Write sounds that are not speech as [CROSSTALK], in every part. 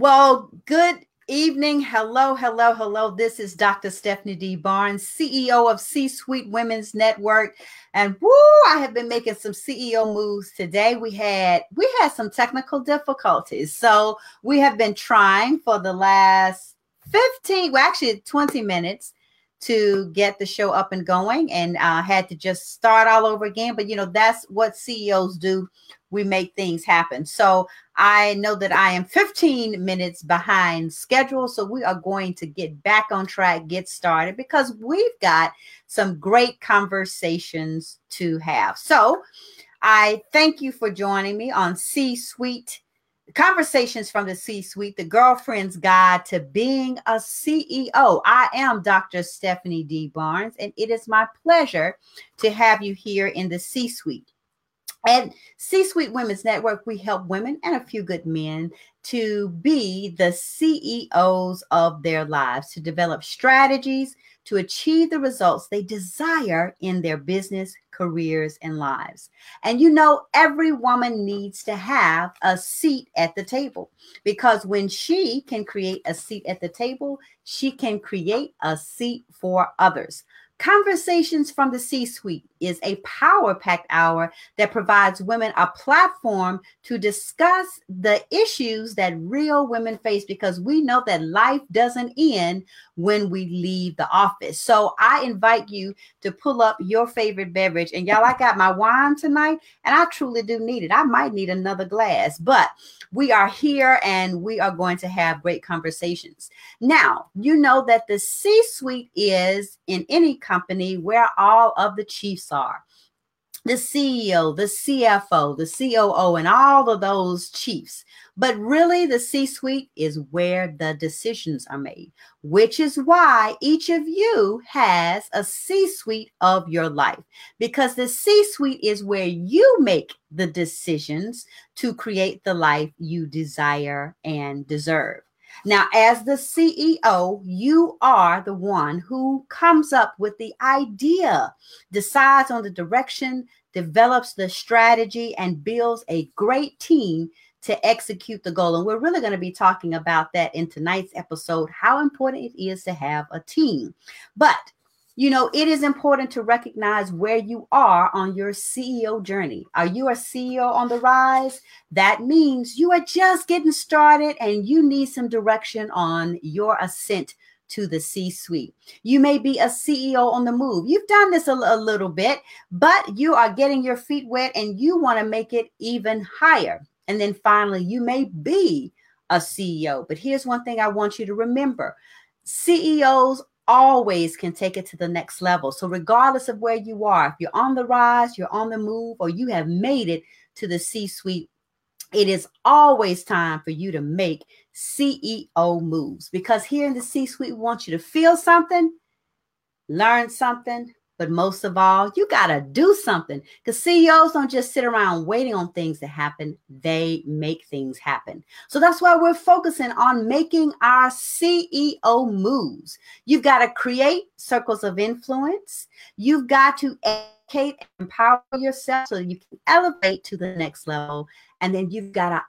Well, good evening. Hello, hello, hello. This is Dr. Stephanie D. Barnes, CEO of C Suite Women's Network. And woo, I have been making some CEO moves today. We had we had some technical difficulties. So we have been trying for the last 15, well, actually 20 minutes to get the show up and going and uh, had to just start all over again. But you know, that's what CEOs do. We make things happen. So I know that I am 15 minutes behind schedule. So we are going to get back on track, get started because we've got some great conversations to have. So I thank you for joining me on C Suite Conversations from the C Suite, the girlfriend's guide to being a CEO. I am Dr. Stephanie D. Barnes, and it is my pleasure to have you here in the C Suite. At C Suite Women's Network, we help women and a few good men to be the CEOs of their lives, to develop strategies to achieve the results they desire in their business, careers, and lives. And you know, every woman needs to have a seat at the table because when she can create a seat at the table, she can create a seat for others. Conversations from the C suite is a power packed hour that provides women a platform to discuss the issues that real women face because we know that life doesn't end when we leave the office. So I invite you to pull up your favorite beverage. And y'all, I got my wine tonight, and I truly do need it. I might need another glass, but we are here and we are going to have great conversations. Now, you know that the C suite is in any company where all of the chiefs are the CEO, the CFO, the COO, and all of those chiefs. But really, the C suite is where the decisions are made, which is why each of you has a C suite of your life, because the C suite is where you make the decisions to create the life you desire and deserve. Now, as the CEO, you are the one who comes up with the idea, decides on the direction, develops the strategy, and builds a great team to execute the goal. And we're really going to be talking about that in tonight's episode how important it is to have a team. But you know, it is important to recognize where you are on your CEO journey. Are you a CEO on the rise? That means you are just getting started and you need some direction on your ascent to the C suite. You may be a CEO on the move. You've done this a, a, little bit, but you are getting your feet wet and you want to make it even higher. And then finally, you may be a CEO. But here's one thing I want you to remember CEOs always can take it to the next level. So, regardless of where you are, if you're on the rise, you're on the move, or you have made it to the C suite, it is always time for you to make CEO moves because here in the C suite, we want you to feel something, learn something, but most of all, you got to do something because CEOs don't just sit around waiting on things to happen, they make things happen. So that's why we're focusing on making our CEO moves. You've got to create circles of influence, you've got to educate, empower yourself so you can elevate to the next level, and then you've got to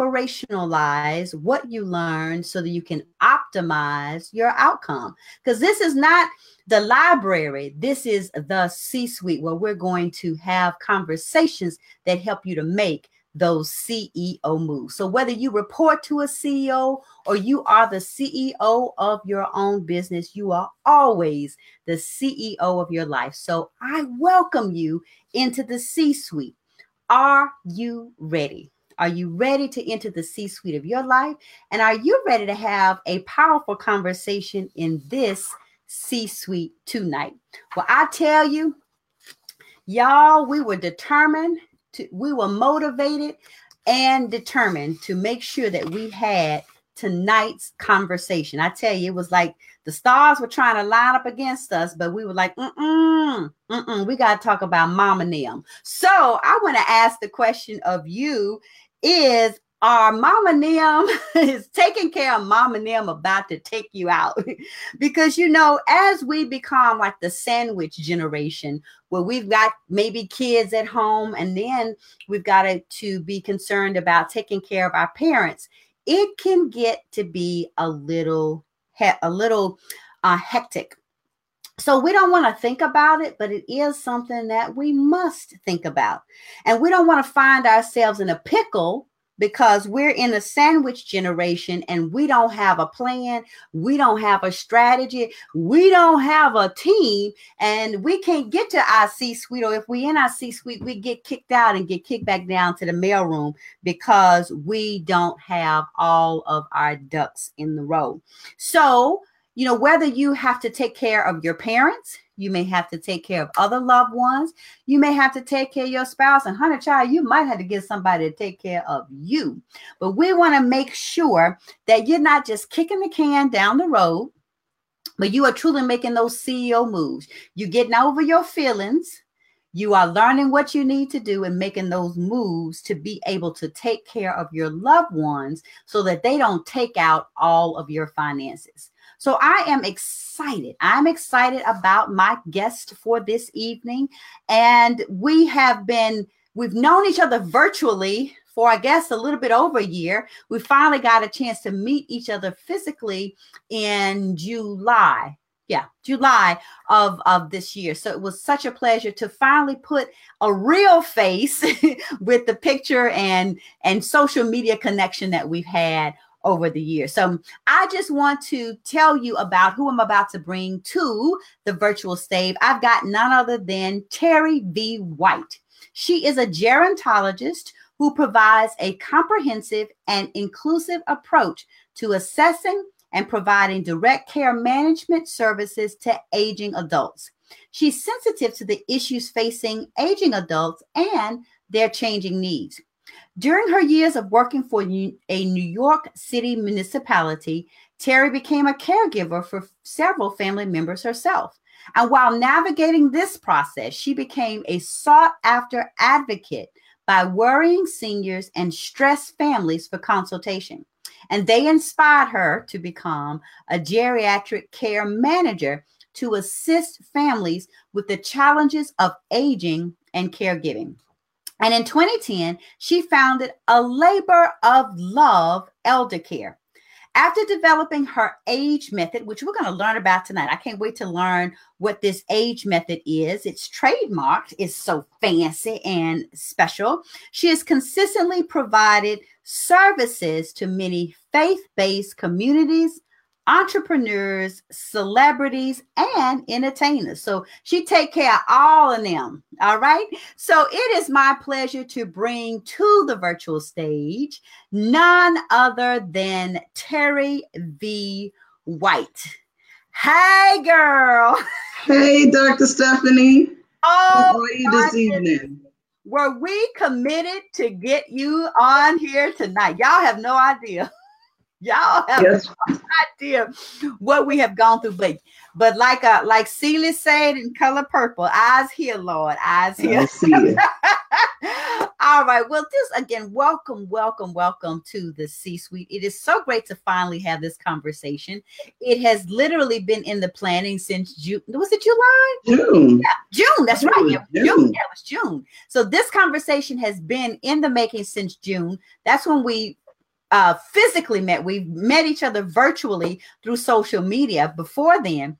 operationalize what you learn so that you can optimize your outcome. Because this is not the library, this is the C suite where we're going to have conversations that help you to make those CEO moves. So, whether you report to a CEO or you are the CEO of your own business, you are always the CEO of your life. So, I welcome you into the C suite. Are you ready? Are you ready to enter the C suite of your life? And are you ready to have a powerful conversation in this C suite tonight? Well, I tell you, y'all, we were determined to, we were motivated and determined to make sure that we had tonight's conversation. I tell you, it was like the stars were trying to line up against us, but we were like, mm-mm, mm-mm, we got to talk about Mama Nim. So I want to ask the question of you is our mama Nim [LAUGHS] is taking care of mama Nim about to take you out. [LAUGHS] Because you know as we become like the sandwich generation where we've got maybe kids at home and then we've got to, to be concerned about taking care of our parents it can get to be a little a little uh, hectic so we don't want to think about it, but it is something that we must think about. And we don't want to find ourselves in a pickle because we're in a sandwich generation and we don't have a plan, we don't have a strategy, we don't have a team, and we can't get to our C suite. Or if we in our C suite, we get kicked out and get kicked back down to the mailroom because we don't have all of our ducks in the row. So you know, whether you have to take care of your parents, you may have to take care of other loved ones, you may have to take care of your spouse, and honey child, you might have to get somebody to take care of you. But we want to make sure that you're not just kicking the can down the road, but you are truly making those CEO moves. You're getting over your feelings. You are learning what you need to do and making those moves to be able to take care of your loved ones so that they don't take out all of your finances. So I am excited. I'm excited about my guest for this evening. And we have been, we've known each other virtually for I guess a little bit over a year. We finally got a chance to meet each other physically in July. Yeah, July of, of this year. So it was such a pleasure to finally put a real face [LAUGHS] with the picture and and social media connection that we've had over the years. So um, I just want to tell you about who I'm about to bring to the virtual stage. I've got none other than Terry V. White. She is a gerontologist who provides a comprehensive and inclusive approach to assessing and providing direct care management services to aging adults. She's sensitive to the issues facing aging adults and their changing needs. During her years of working for a New York City municipality, Terry became a caregiver for several family members herself. And while navigating this process, she became a sought after advocate by worrying seniors and stressed families for consultation. And they inspired her to become a geriatric care manager to assist families with the challenges of aging and caregiving. And in 2010, she founded a labor of love elder care. After developing her age method, which we're going to learn about tonight, I can't wait to learn what this age method is. It's trademarked, it's so fancy and special. She has consistently provided services to many faith based communities, entrepreneurs, celebrities, and entertainers. So she take care of all of them. All right. So it is my pleasure to bring to the virtual stage none other than Terry V. White. Hey, girl. Hey, Dr. Stephanie. Oh, How are you this evening? Were we committed to get you on here tonight? Y'all have no idea. Y'all have yes. no idea what we have gone through, but but like uh like Celie said in color purple, eyes here, Lord, eyes here. [LAUGHS] All right. Well, this again, welcome, welcome, welcome to the C suite. It is so great to finally have this conversation. It has literally been in the planning since June. Was it July? June. Yeah, June. That's June. right. Yeah, June. June. Yeah, it was June. So this conversation has been in the making since June. That's when we uh, physically met. We met each other virtually through social media before then,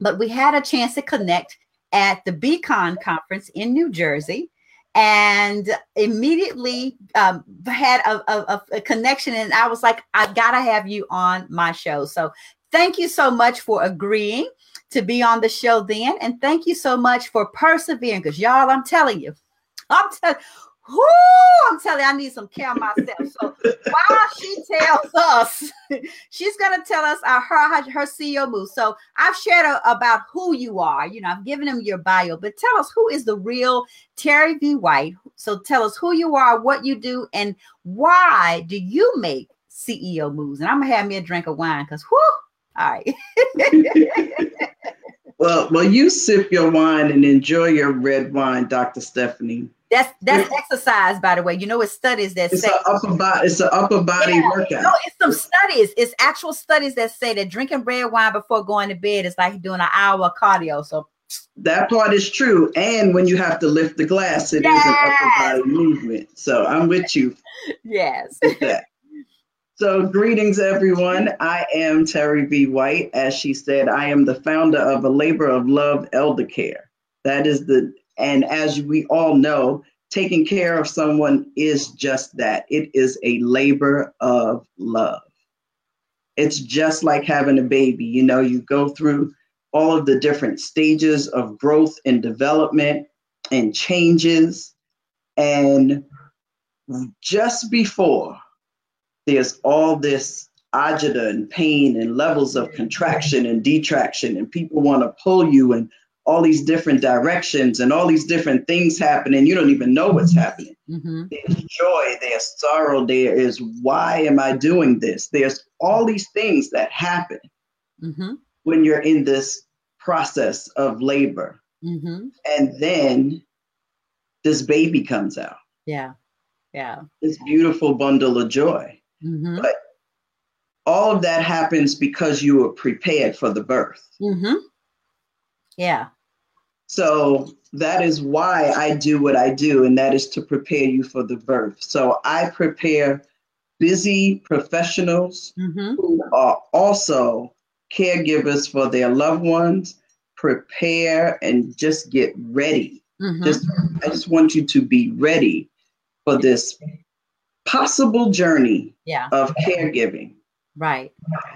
but we had a chance to connect at the Beacon conference in New Jersey and immediately um, had a, a, a, connection. And I was like, I gotta have you on my show. So thank you so much for agreeing to be on the show then. And thank you so much for persevering because y'all, I'm telling you, [LAUGHS] I'm telling I'm telling you, I need some care myself. So while she tells us, [LAUGHS] she's gonna tell us our her her CEO move. So I've shared a, about who you are. You know, I've given them your bio, but tell us who is the real Terry V. White. So tell us who you are, what you do, and why do you make CEO moves? And I'm gonna have me a drink of wine because whoo, all right. [LAUGHS] well, well, you sip your wine and enjoy your red wine, Dr. Stephanie. That's that's exercise, by the way. You know, it's studies that it's say upper body. It's an upper body yeah, workout. No, it's some studies. It's actual studies that say that drinking red wine before going to bed is like doing an hour of cardio. So that part is true. And when you have to lift the glass, it yes. is an upper body movement. So I'm with you. Yes. With. So, greetings, everyone. I am Terry V. White. As she said, I am the founder of a labor of love elder care. That is the, and as we all know, taking care of someone is just that it is a labor of love. It's just like having a baby. You know, you go through all of the different stages of growth and development and changes. And just before there's all this agita and pain and levels of contraction and detraction, and people want to pull you in all these different directions and all these different things happen, and you don't even know what's happening. Mm-hmm. There's joy, there's sorrow, there is why am I doing this? There's all these things that happen mm-hmm. when you're in this process of labor. Mm-hmm. And then this baby comes out. Yeah. Yeah. This beautiful bundle of joy. Mm-hmm. But all of that happens because you were prepared for the birth. Mm-hmm. Yeah. So that is why I do what I do, and that is to prepare you for the birth. So I prepare busy professionals mm-hmm. who are also caregivers for their loved ones prepare and just get ready. Mm-hmm. Just I just want you to be ready for this possible journey yeah. of caregiving. Right.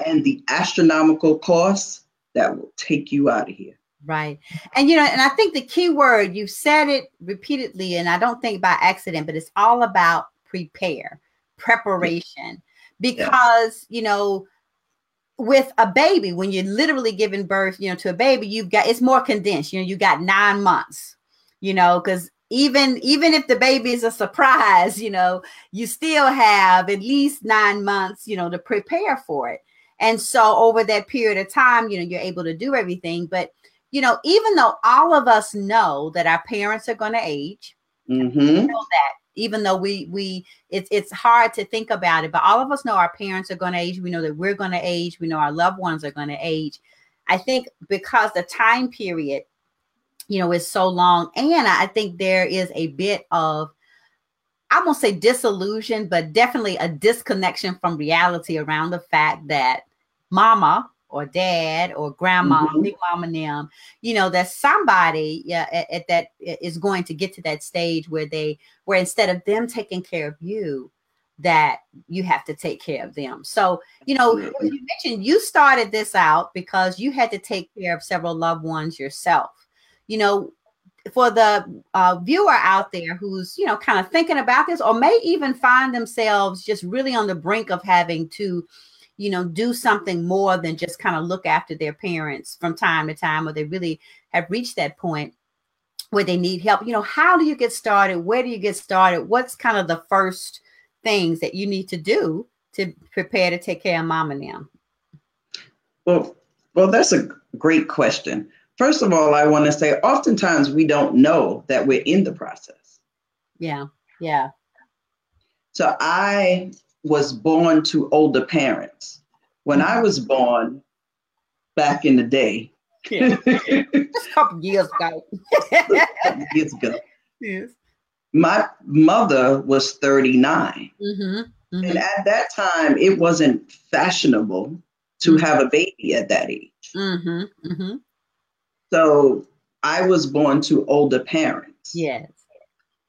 And the astronomical costs that will take you out of here. Right. And you know, and I think the key word, you've said it repeatedly, and I don't think by accident, but it's all about prepare, preparation. Because, yeah. you know, with a baby, when you're literally giving birth, you know, to a baby, you've got it's more condensed. You know, you got nine months, you know, because even even if the baby is a surprise you know you still have at least nine months you know to prepare for it. And so over that period of time you know you're able to do everything. But you know even though all of us know that our parents are going to age mm-hmm. know that even though we we it's it's hard to think about it but all of us know our parents are going to age. We know that we're going to age. We know our loved ones are going to age. I think because the time period you know, is so long. And I think there is a bit of, I won't say disillusion, but definitely a disconnection from reality around the fact that mama or dad or grandma, mm-hmm. big mama, them, you know, that somebody yeah, at, at that is going to get to that stage where they, where instead of them taking care of you, that you have to take care of them. So, you know, you mentioned you started this out because you had to take care of several loved ones yourself you know, for the uh, viewer out there who's you know kind of thinking about this or may even find themselves just really on the brink of having to you know do something more than just kind of look after their parents from time to time or they really have reached that point where they need help. You know how do you get started? Where do you get started? What's kind of the first things that you need to do to prepare to take care of mom and them? Well well that's a great question First of all, I want to say oftentimes we don't know that we're in the process. Yeah. Yeah. So I was born to older parents. When I was born back in the day, yeah. [LAUGHS] a couple years ago. [LAUGHS] years ago. Yes. My mother was 39. Mm-hmm. Mm-hmm. And at that time, it wasn't fashionable to mm-hmm. have a baby at that age. Mm-hmm. mm-hmm. So I was born to older parents. Yes.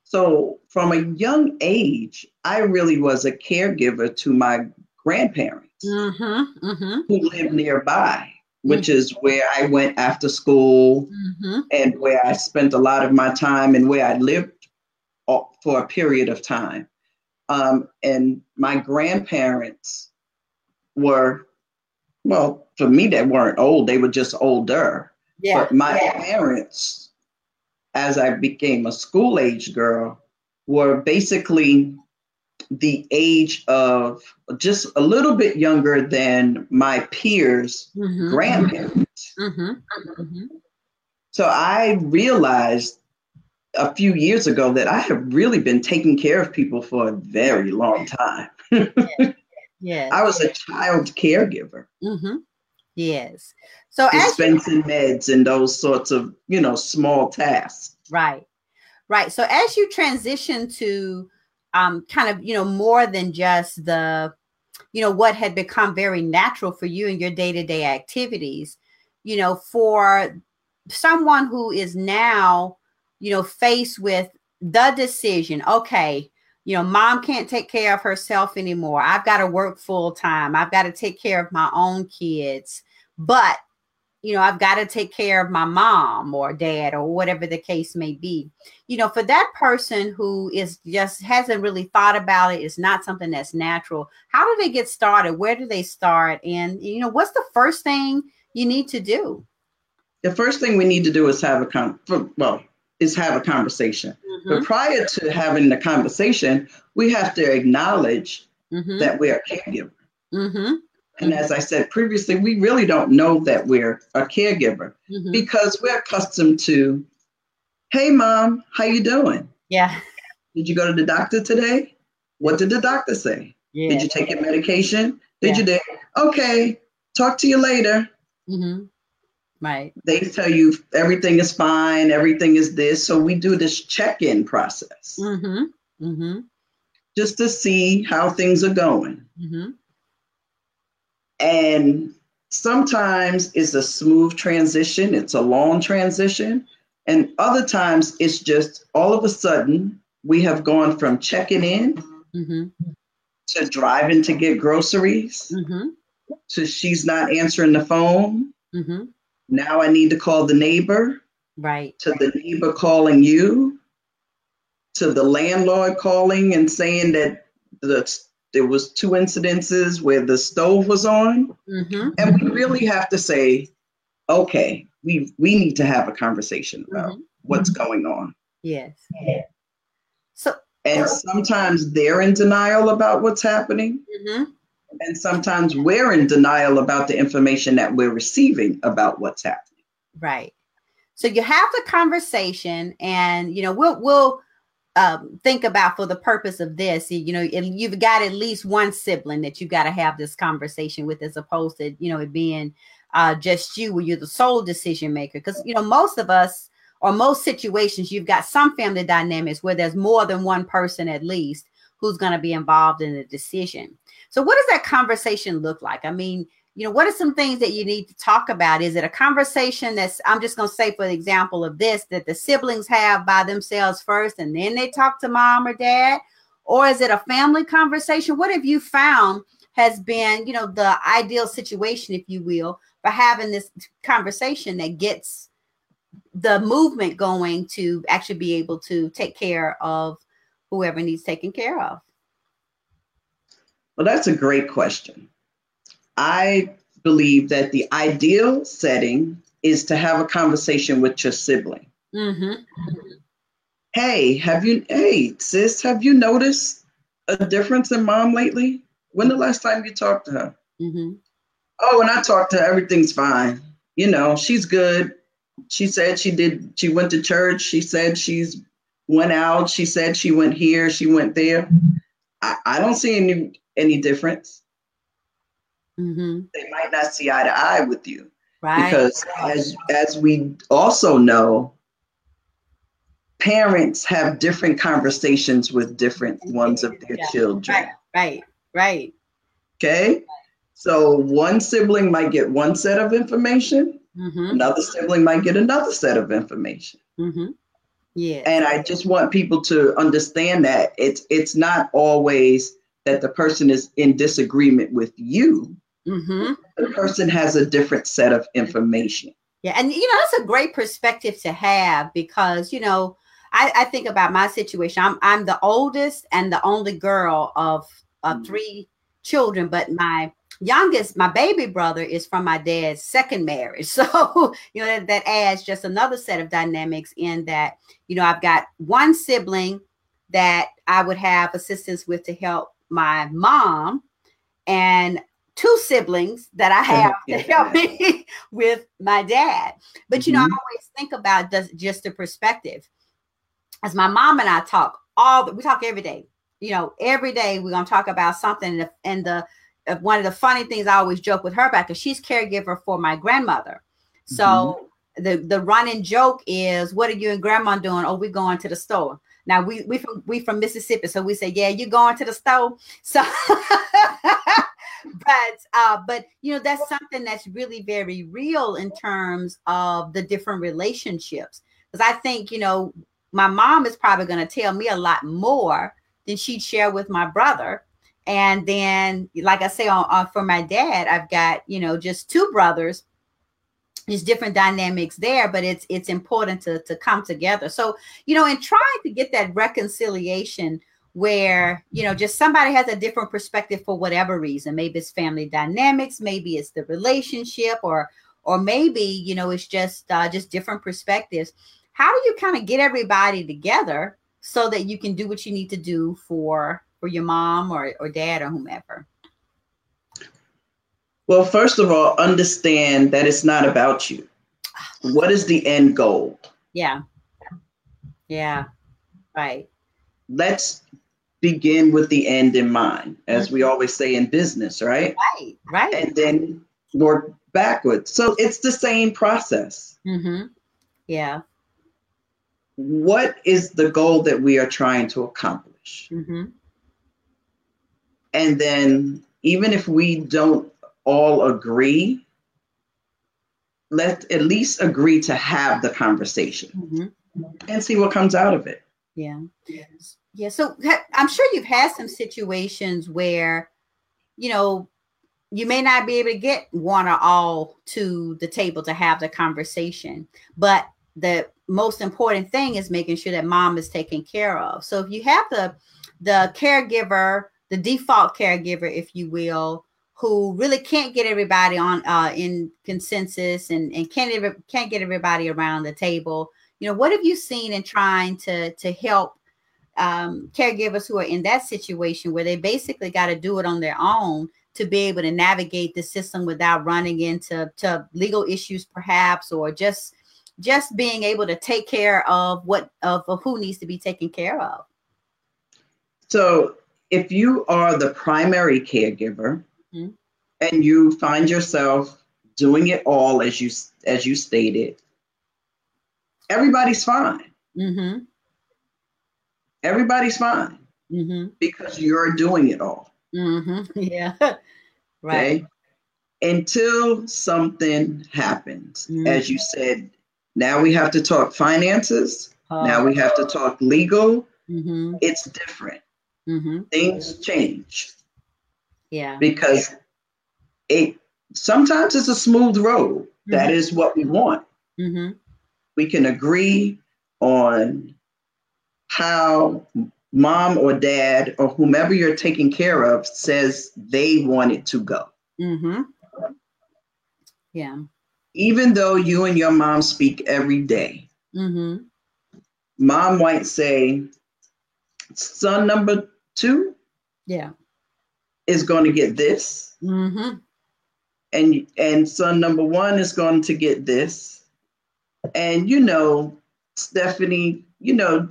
So from a young age, I really was a caregiver to my grandparents mm-hmm, mm-hmm. who lived nearby, which mm-hmm. is where I went after school mm-hmm. and where I spent a lot of my time and where I lived for a period of time. Um, and my grandparents were, well, for me, they weren't old, they were just older. Yeah. But my yeah. parents, as I became a school age girl, were basically the age of just a little bit younger than my peers' mm-hmm. grandparents. Mm-hmm. Mm-hmm. So I realized a few years ago that I have really been taking care of people for a very long time. [LAUGHS] yeah. yeah. I was a child caregiver. Yes. So dispensing meds and those sorts of, you know, small tasks. Right. Right. So as you transition to um kind of, you know, more than just the you know, what had become very natural for you in your day to day activities, you know, for someone who is now, you know, faced with the decision, okay, you know, mom can't take care of herself anymore. I've got to work full time. I've got to take care of my own kids. But you know, I've got to take care of my mom or dad or whatever the case may be. You know, for that person who is just hasn't really thought about it, it's not something that's natural. How do they get started? Where do they start? And, you know, what's the first thing you need to do? The first thing we need to do is have a con well, is have a conversation. Mm-hmm. But prior to having the conversation, we have to acknowledge mm-hmm. that we're a caregiver. Mm-hmm. And as I said previously, we really don't know that we're a caregiver mm-hmm. because we're accustomed to, hey mom, how you doing? Yeah. Did you go to the doctor today? What did the doctor say? Yeah. Did you take your medication? Did yeah. you did? Okay, talk to you later. Mm-hmm. Right. They tell you everything is fine, everything is this. So we do this check-in process. Mm-hmm. Mm-hmm. Just to see how things are going. Mm-hmm. And sometimes it's a smooth transition, it's a long transition. And other times it's just all of a sudden we have gone from checking in mm-hmm. to driving to get groceries mm-hmm. to she's not answering the phone. Mm-hmm. Now I need to call the neighbor. Right. To the neighbor calling you. To the landlord calling and saying that the there was two incidences where the stove was on, mm-hmm. and we really have to say, okay, we we need to have a conversation about mm-hmm. what's going on. Yes. So and sometimes they're in denial about what's happening. Mm-hmm. And sometimes we're in denial about the information that we're receiving about what's happening. Right. So you have the conversation, and you know we'll we'll um, think about for the purpose of this, you know, you've got at least one sibling that you've got to have this conversation with, as opposed to, you know, it being uh, just you, where you're the sole decision maker. Because, you know, most of us, or most situations, you've got some family dynamics where there's more than one person at least who's going to be involved in the decision. So, what does that conversation look like? I mean, you know, what are some things that you need to talk about? Is it a conversation that's, I'm just going to say, for example of this, that the siblings have by themselves first and then they talk to mom or dad? Or is it a family conversation? What have you found has been, you know, the ideal situation, if you will, for having this conversation that gets the movement going to actually be able to take care of whoever needs taken care of? Well, that's a great question. I believe that the ideal setting is to have a conversation with your sibling. Mm-hmm. Hey, have you, hey, sis, have you noticed a difference in mom lately? When the last time you talked to her? Mm-hmm. Oh, when I talked to her, everything's fine. You know, she's good. She said she did, she went to church. She said she's went out. She said she went here. She went there. I, I don't see any any difference. Mm-hmm. They might not see eye to eye with you. Right. Because as as we also know, parents have different conversations with different ones of their yeah. children. Right, right, right. Okay. So one sibling might get one set of information, mm-hmm. another sibling might get another set of information. Mm-hmm. Yeah. And I just want people to understand that it's it's not always that the person is in disagreement with you. Mm-hmm. The person has a different set of information. Yeah, and you know that's a great perspective to have because you know I, I think about my situation. I'm I'm the oldest and the only girl of of mm-hmm. three children, but my youngest, my baby brother, is from my dad's second marriage. [LAUGHS] So, you know, that, that, adds just another set of dynamics in that, you know, I've got one sibling that I would have assistance with to help my mom, and two siblings that I have to [LAUGHS] help me with my dad. But you know, I mm-hmm. always think about just the perspective. As my mom and I talk all the, we talk every day. You know, every day we're gonna talk about something. And the, and the uh, one of the funny things I always joke with her about because she's caregiver for my grandmother. So mm-hmm. the the running joke is, "What are you and grandma doing? Oh, we're going to the store." Now we we from we from Mississippi, so we say, "Yeah, you going to the store?" So [LAUGHS] [LAUGHS] but uh, but you know that's something that's really very real in terms of the different relationships. Because I think you know my mom is probably going to tell me a lot more than she'd share with my brother. And then, like I say, on, on for my dad, I've got you know just two brothers there's different dynamics there but it's it's important to to come together so you know in trying to get that reconciliation where you know just somebody has a different perspective for whatever reason. Maybe it's family dynamics maybe it's the relationship or or maybe you know it's just uh, just different perspectives. How do you kind of get everybody together so that you can do what you need to do for for your mom or, or dad or whomever? Well first of all understand that it's not about you. What is the end goal? Yeah. Yeah. Right. Let's begin with the end in mind, as we mm-hmm. always say in business, right? Right, right. And then work backwards. So it's the same process. Mm-hmm. Yeah. What is the goal that we are trying to accomplish? Mm-hmm. And then, even if we don't all agree, let's at least agree to have the conversation mm-hmm. and see what comes out of it. Yeah. Yes. Yeah. So I'm sure you've had some situations where, you know, you may not be able to get one or all to the table to have the conversation, but the most important thing is making sure that mom is taken care of. So if you have the the caregiver, the default caregiver, if you will, who really can't get everybody on uh, in consensus and, and can't can't get everybody around the table, you know, what have you seen in trying to to help um, caregivers who are in that situation where they basically got to do it on their own to be able to navigate the system without running into to legal issues perhaps or just just being able to take care of what of, of who needs to be taken care of. So if you are the primary caregiver mm-hmm. and you find yourself doing it all as you as you stated everybody's fine. Mm-hmm everybody's fine mm-hmm. because you're doing it all. Mm-hmm. [LAUGHS] Yeah. right. Okay? Until something happens. Mm-hmm. As you said, now we have to talk finances. Now we have to talk legal. Mm-hmm. It's different. Mm-hmm. Things change. Yeah. Because it sometimes it's a smooth road. That is what we want. We can agree on how mom or dad or whomever you're taking care of says they want it to go. Mm-hmm. Yeah. Even though you and your mom speak every day, mm-hmm. mom might say, son number two yeah is going to get this mm-hmm. and and son number one is going to get this and you know stephanie you know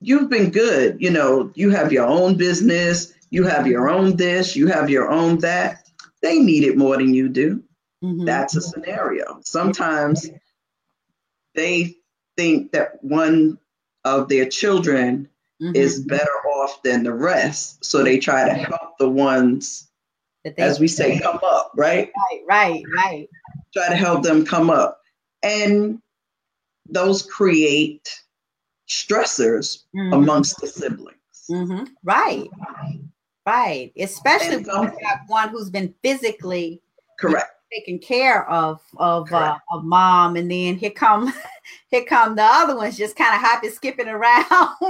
you've been good. You know, you have your own business, you have your own this, you have your own that. They need it more than you do. Mm-hmm. That's a scenario. Sometimes they think that one of their children mm-hmm. is better off than the rest. So they try to help the ones, as we say, come up, right? Right, right, right. Try to help them come up. And those create stressors mm-hmm. amongst the siblings. Mm-hmm. Right. Right. Especially when you have one who's been physically correct taking care of of uh, of mom, and then here come [LAUGHS] here come the other ones just kind of hopping, skipping around. [LAUGHS]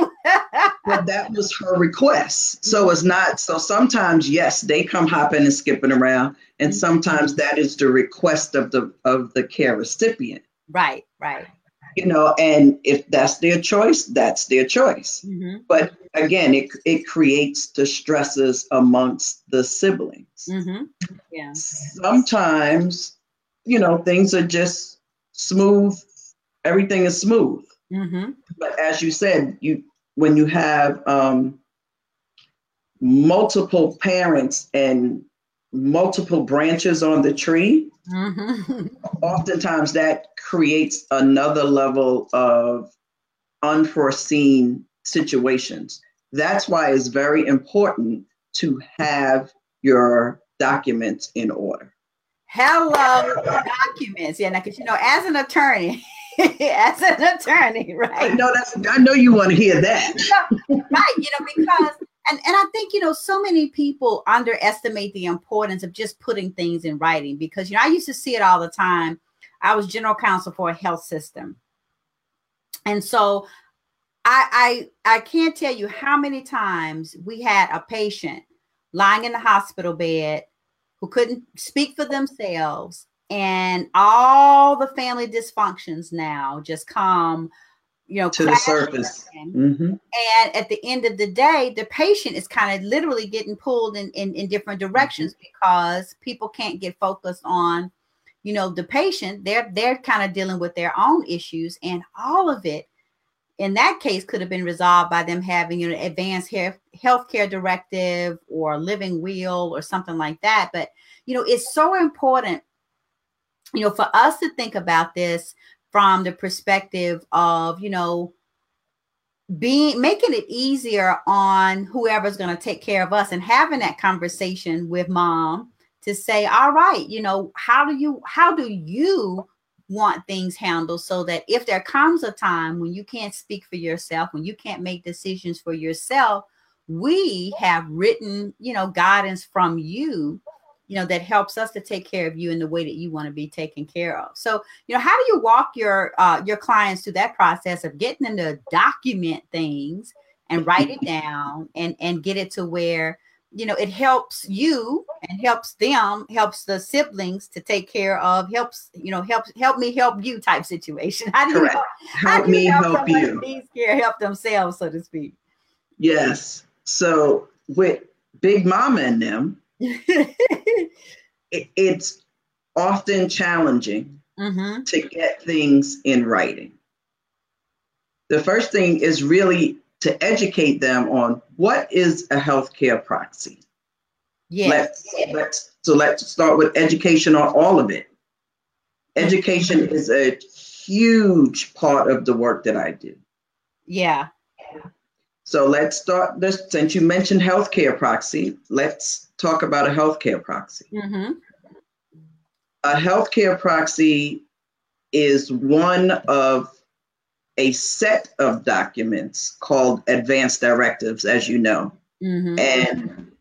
well, that was her request. So it's not. So sometimes, yes, they come hopping and skipping around, and mm-hmm. sometimes that is the request of the of the care recipient. Right. Right you know and if that's their choice that's their choice mm-hmm. but again it, it creates the stresses amongst the siblings mm-hmm. yeah sometimes you know things are just smooth everything is smooth mm-hmm. but as you said you when you have um, multiple parents and multiple branches on the tree mm-hmm. [LAUGHS] oftentimes that creates another level of unforeseen situations. That's why it's very important to have your documents in order. Hello, documents. Yeah, because you know, as an attorney, [LAUGHS] as an attorney, right? I know that's. I know you want to hear that. [LAUGHS] right. You know, because and and I think you know, so many people underestimate the importance of just putting things in writing because you know, I used to see it all the time. I was general counsel for a health system, and so I I I can't tell you how many times we had a patient lying in the hospital bed who couldn't speak for themselves and all the family dysfunctions now just come you know to the surface mm-hmm. and at the end of the day the patient is kind of literally getting pulled in, in, in different directions mm-hmm. because people can't get focused on you know the patient they're they're kind of dealing with their own issues and all of it in that case could have been resolved by them having you know advanced health care directive or living will or something like that but you know it's so important you know for us to think about this from the perspective of you know being making it easier on whoever's going to take care of us and having that conversation with mom to say all right you know how do you how do you want things handled so that if there comes a time when you can't speak for yourself, when you can't make decisions for yourself, we have written, you know, guidance from you, you know, that helps us to take care of you in the way that you want to be taken care of. So, you know, how do you walk your uh, your clients through that process of getting them to document things and write it down and and get it to where you know it helps you and helps them helps the siblings to take care of helps you know helps help me help you type situation? [LAUGHS] How do you help, help me help, help you. these care help themselves so to speak? Yes. So with big mama and them [LAUGHS] it, it's often challenging mm-hmm. to get things in writing the first thing is really to educate them on what is a healthcare proxy. Yeah. Let's, let's so let's start with education on all of it. Education is a huge part of the work that I do. Yeah. So let's start this. Since you mentioned healthcare proxy, let's talk about a healthcare proxy. Mm-hmm. A healthcare proxy is one of a set of documents called advanced directives, as you know. Mm-hmm. And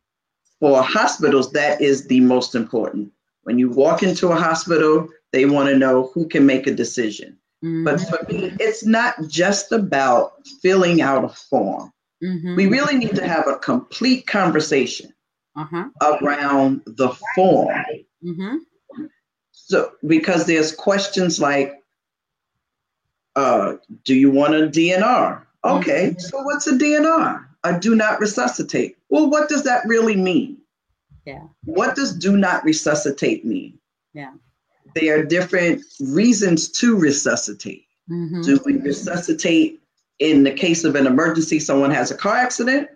for hospitals, that is the most important. When you walk into a hospital, they want to know who can make a decision. Mm-hmm. But for me, it's not just about filling out a form. Mm-hmm. We really need to have a complete conversation uh-huh. around the form. Mm-hmm. So, because there's questions like, uh, do you want a DNR? Okay, mm-hmm. so what's a DNR? A do not resuscitate. Well, what does that really mean? Yeah. What does do not resuscitate mean? Yeah. There are different reasons to resuscitate. Mm-hmm. Do we resuscitate in the case of an emergency, someone has a car accident?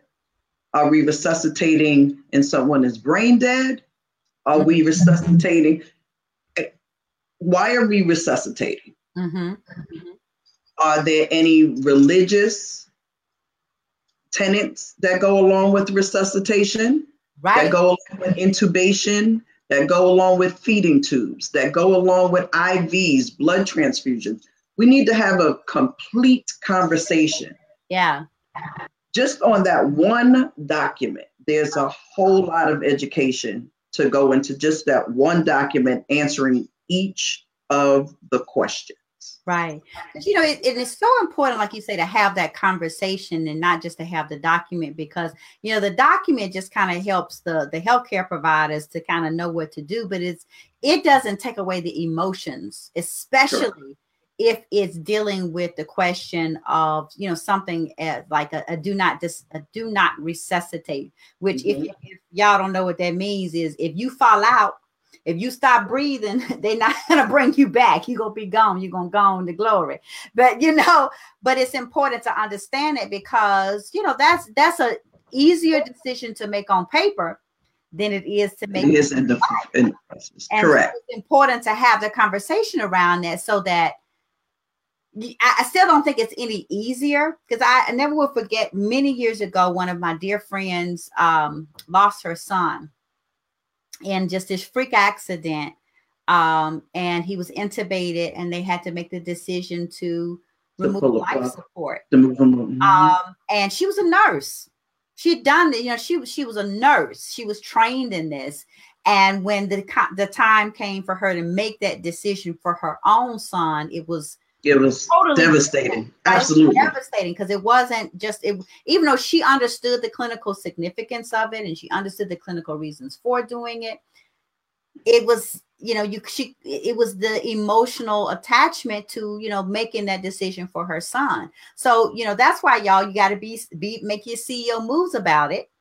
Are we resuscitating and someone is brain dead? Are we mm-hmm. resuscitating? Why are we resuscitating? Mm-hmm. Are there any religious tenets that go along with resuscitation? Right. That go along with intubation, that go along with feeding tubes, that go along with IVs, blood transfusions. We need to have a complete conversation. Yeah. Just on that one document, there's a whole lot of education to go into just that one document answering each of the questions. Right. You know, it, it is so important, like you say, to have that conversation and not just to have the document because, you know, the document just kind of helps the, the healthcare providers to kind of know what to do, but it's, it doesn't take away the emotions, especially sure. If it's dealing with the question of, you know, something as like a, a do not dis, a do not resuscitate, which mm-hmm. if, if y'all don't know what that means is if you fall out if you stop breathing, [LAUGHS] they're not [LAUGHS] gonna bring you back. You're gonna be gone. You're gonna go on to glory. But you know, but it's important to understand it because you know that's that's a easier decision to make on paper than it is to make it is in the, in the process. Correct. So it's important to have the conversation around that so that I still don't think it's any easier because I, I, never will forget many years ago, one of my dear friends um, lost her son in just this freak accident. Um, and he was intubated, and they had to make the decision to remove life support. Mm-hmm. Um, and she was a nurse. She'd done, it, you know, she she was a nurse. She was trained in this. And when the the time came for her to make that decision for her own son, it was it was totally devastating. Absolutely devastating because it wasn't just it. Even though she understood the clinical significance of it and she understood the clinical reasons for doing it, it was you know you she it was the emotional attachment to you know making that decision for her son. So you know that's why y'all you got to be be make your CEO moves about it,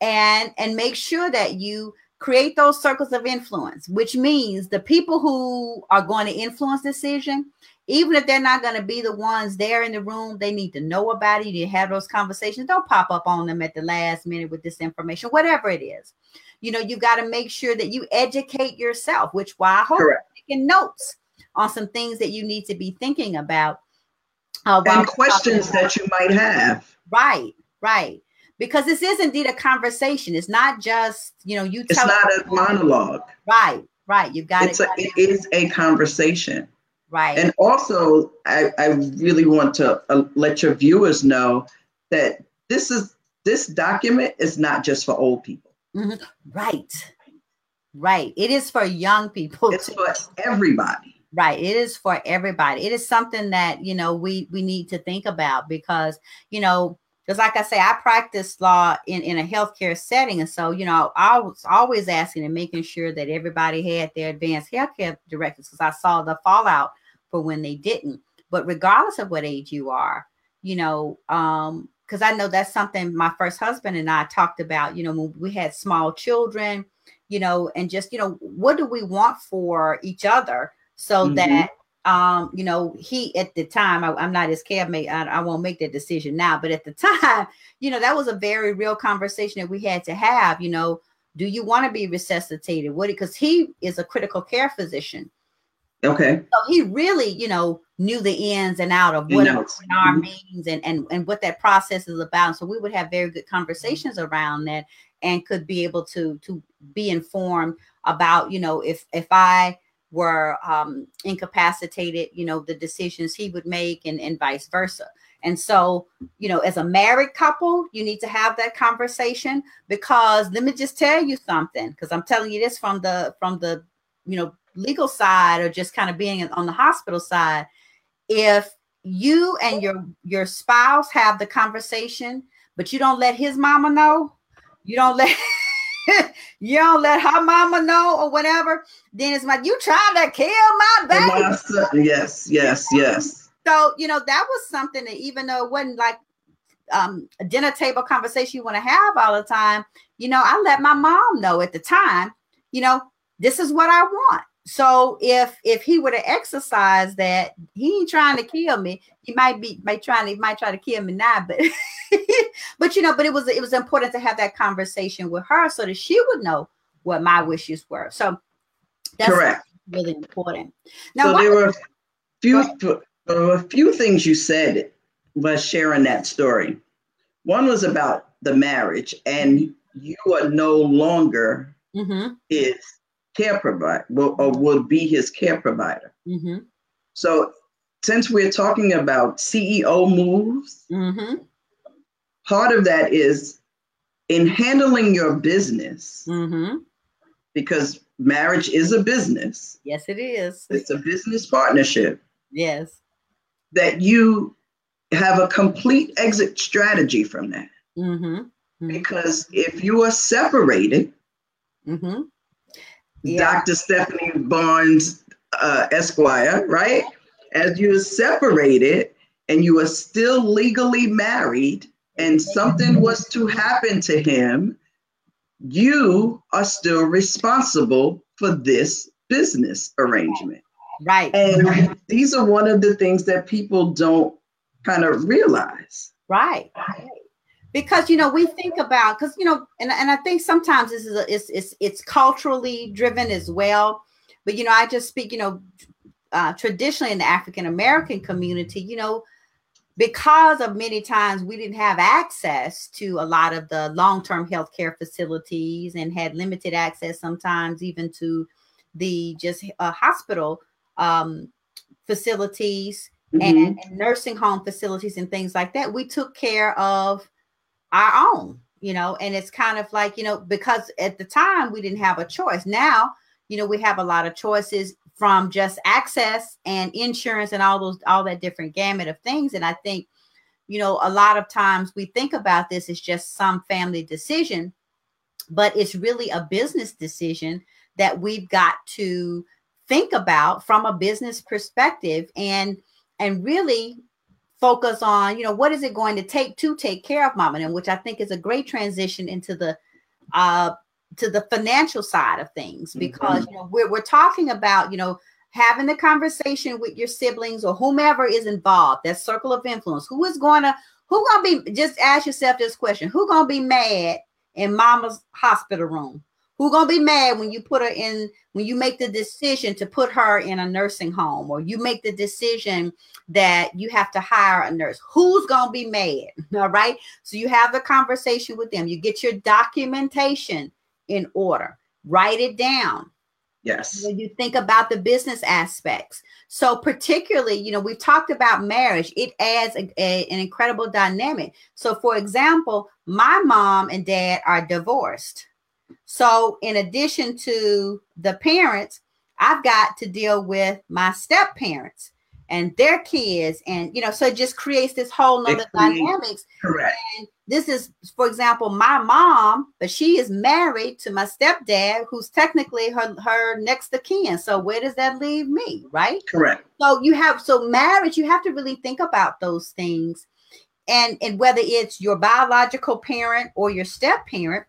and and make sure that you create those circles of influence, which means the people who are going to influence decision even if they're not going to be the ones there in the room, they need to know about it. You have those conversations. Don't pop up on them at the last minute with this information, whatever it is. You know, you got to make sure that you educate yourself, which why I hope you're taking notes on some things that you need to be thinking about. Uh, and questions that you might have. Right, right. Because this is indeed a conversation. It's not just, you know, you It's not a monologue. Right, right. You've got it's it. A, it is a conversation. Right. And also, I, I really want to uh, let your viewers know that this is this document is not just for old people. Mm-hmm. Right. Right. It is for young people. It's too. for everybody. Right. It is for everybody. It is something that, you know, we we need to think about because, you know, because like I say, I practice law in, in a healthcare setting. And so, you know, I was always asking and making sure that everybody had their advanced healthcare directives because I saw the fallout for when they didn't. But regardless of what age you are, you know, um, because I know that's something my first husband and I talked about, you know, when we had small children, you know, and just, you know, what do we want for each other so mm-hmm. that um, you know, he at the time, I, am not his cabinet, I, I won't make that decision now, but at the [LAUGHS] time, you know, that was a very real conversation that we had to have. You know, do you want to be resuscitated? What because he is a critical care physician. Okay. So he really, you know, knew the ins and out of what our mm-hmm. means and, and and what that process is about. So we would have very good conversations around that and could be able to to be informed about, you know, if if I were um, incapacitated, you know, the decisions he would make and, and vice versa. And so, you know, as a married couple, you need to have that conversation because let me just tell you something, because I'm telling you this from the from the you know legal side or just kind of being on the hospital side. If you and your your spouse have the conversation, but you don't let his mama know, you don't let [LAUGHS] [LAUGHS] you don't let her mama know or whatever, then it's like you trying to kill my baby. Yes, yes, yes. So you know that was something that even though it wasn't like um, a dinner table conversation you want to have all the time, you know, I let my mom know at the time, you know, this is what I want. So if if he were to exercise that, he ain't trying to kill me. He might be might trying to might try to kill me now, but [LAUGHS] but you know, but it was it was important to have that conversation with her so that she would know what my wishes were. So that's correct. Really important. Now so there were a [LAUGHS] few there were a few things you said was sharing that story. One was about the marriage, and you are no longer mm-hmm. his care provider or would be his care provider. Mm-hmm. So, since we're talking about CEO moves, mm-hmm. part of that is in handling your business, mm-hmm. because marriage is a business. Yes, it is. It's a business partnership. Yes. That you have a complete exit strategy from that. Mm-hmm. Mm-hmm. Because if you are separated, mm-hmm yeah. Dr. Stephanie Barnes uh, Esquire, right? As you're separated and you are still legally married and something was to happen to him, you are still responsible for this business arrangement. Right. And these are one of the things that people don't kind of realize. Right. Because you know we think about because you know and, and i think sometimes this is a, it's, it's it's culturally driven as well but you know i just speak you know uh, traditionally in the african american community you know because of many times we didn't have access to a lot of the long-term health care facilities and had limited access sometimes even to the just uh, hospital um, facilities mm-hmm. and, and nursing home facilities and things like that we took care of our own you know and it's kind of like you know because at the time we didn't have a choice. Now you know we have a lot of choices from just access and insurance and all those all that different gamut of things. And i think you know a lot of times we think about this as just some family decision but it's really a business decision that we've got to think about from a business perspective and and really focus on you know what is it going to take to take care of mama and which i think is a great transition into the uh to the financial side of things because mm-hmm. you know we're, we're talking about you know having the conversation with your siblings or whomever is involved that circle of influence who is going to who gonna be just ask yourself this question who gonna be mad in mama's hospital room who gonna be mad when you put her in when you make the decision to put her in a nursing home or you make the decision that you have to hire a nurse who's gonna be mad [LAUGHS] all right so you have the conversation with them you get your documentation in order. Write it down. Yes. When you think about the business aspects. So, particularly, you know, we've talked about marriage, it adds a, a, an incredible dynamic. So, for example, my mom and dad are divorced. So, in addition to the parents, I've got to deal with my step parents and their kids. And, you know, so it just creates this whole nother dynamics. Correct. And this is, for example, my mom, but she is married to my stepdad, who's technically her, her next of kin. So where does that leave me? Right. Correct. So you have, so marriage, you have to really think about those things. And, and whether it's your biological parent or your step parent,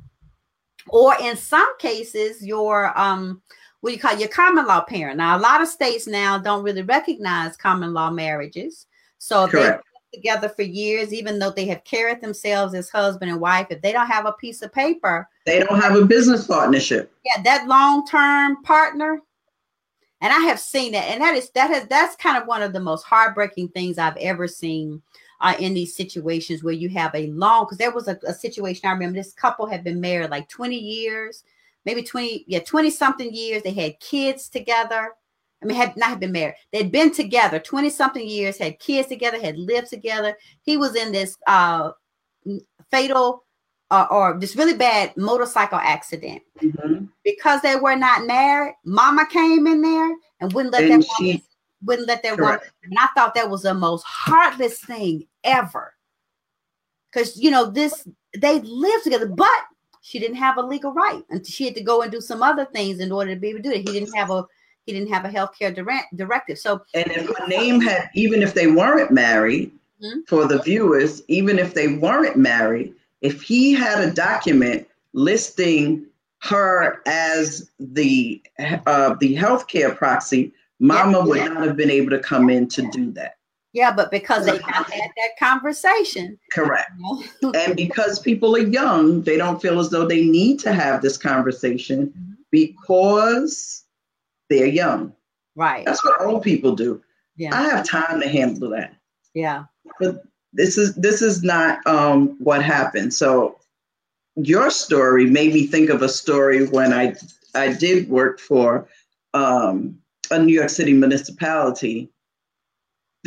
or in some cases, your, um, what you call your common law parent. Now, a lot of states now don't really recognize common law marriages. So if they've together for years, even though they have carried themselves as husband and wife, if they don't have a piece of paper, they don't have a business partnership. Yeah, that long-term partner. And I have seen that, and that is that has that's kind of one of the most heartbreaking things I've ever seen uh, in these situations where you have a long because there was a, a situation I remember this couple had been married like 20 years maybe 20, yeah, 20 something years. They had kids together. I mean, had not been married. They'd been together 20 something years, had kids together, had lived together. He was in this uh, fatal uh, or this really bad motorcycle accident. Mm-hmm. Because they were not married, mama came in there and wouldn't let and that she, woman, wouldn't let that woman. And I thought that was the most heartless thing ever. Because you know, this they lived together, but she didn't have a legal right and she had to go and do some other things in order to be able to do it he didn't have a he didn't have a healthcare direct, directive so and if a name had even if they weren't married mm-hmm. for the viewers even if they weren't married if he had a document listing her as the uh, the healthcare proxy mama yeah. would not have been able to come in to do that yeah, but because they have had that conversation. Correct. [LAUGHS] and because people are young, they don't feel as though they need to have this conversation mm-hmm. because they're young. Right. That's what old people do. Yeah. I have time to handle that. Yeah. But this is this is not um, what happened. So your story made me think of a story when I I did work for um, a New York City municipality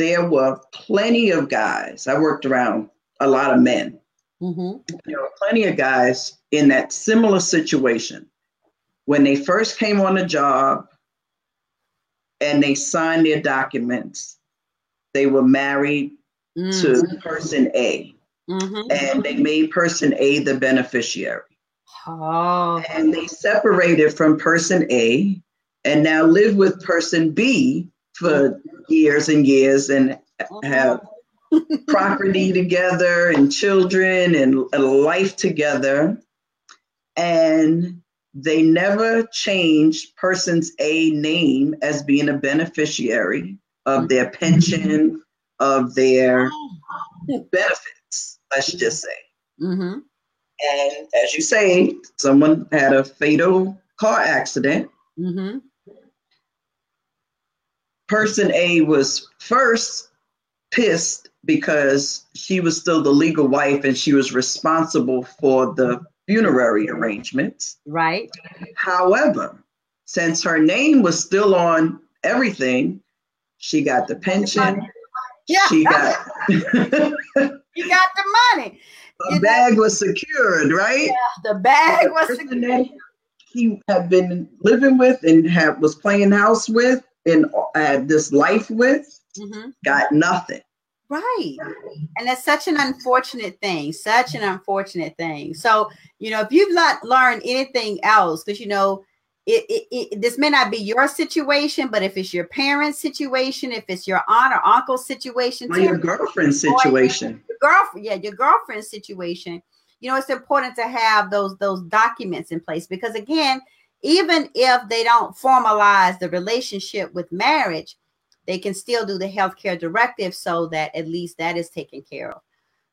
there were plenty of guys. I worked around a lot of men. Mm-hmm. There were plenty of guys in that similar situation. When they first came on the job and they signed their documents, they were married mm-hmm. to person A. Mm-hmm. And they made person A the beneficiary. Oh. And they separated from person A and now live with person B for years and years and have [LAUGHS] property together and children and a life together. And they never changed person's A name as being a beneficiary of their pension, of their benefits, let's just say. Mm-hmm. And as you say, someone had a fatal car accident. Mm-hmm person A was first pissed because she was still the legal wife and she was responsible for the funerary arrangements. Right. However, since her name was still on everything, she got the pension. Yeah. She got [LAUGHS] you got the money. the bag was secured, right? Yeah, the bag The was secured. he had been living with and had was playing house with and had this life with Mhm. got nothing. Right. And that's such an unfortunate thing, such an unfortunate thing. So, you know, if you've not learned anything else, because, you know, it, it, it, this may not be your situation, but if it's your parents' situation, if it's your aunt or uncle situation, Or your too, girlfriend situation. your girlfriend, yeah, your girlfriend situation, you know, it's important to have those those documents in place because again, even if they don't formalize the relationship with marriage, they can still do the healthcare directive so that at least that is taken care of.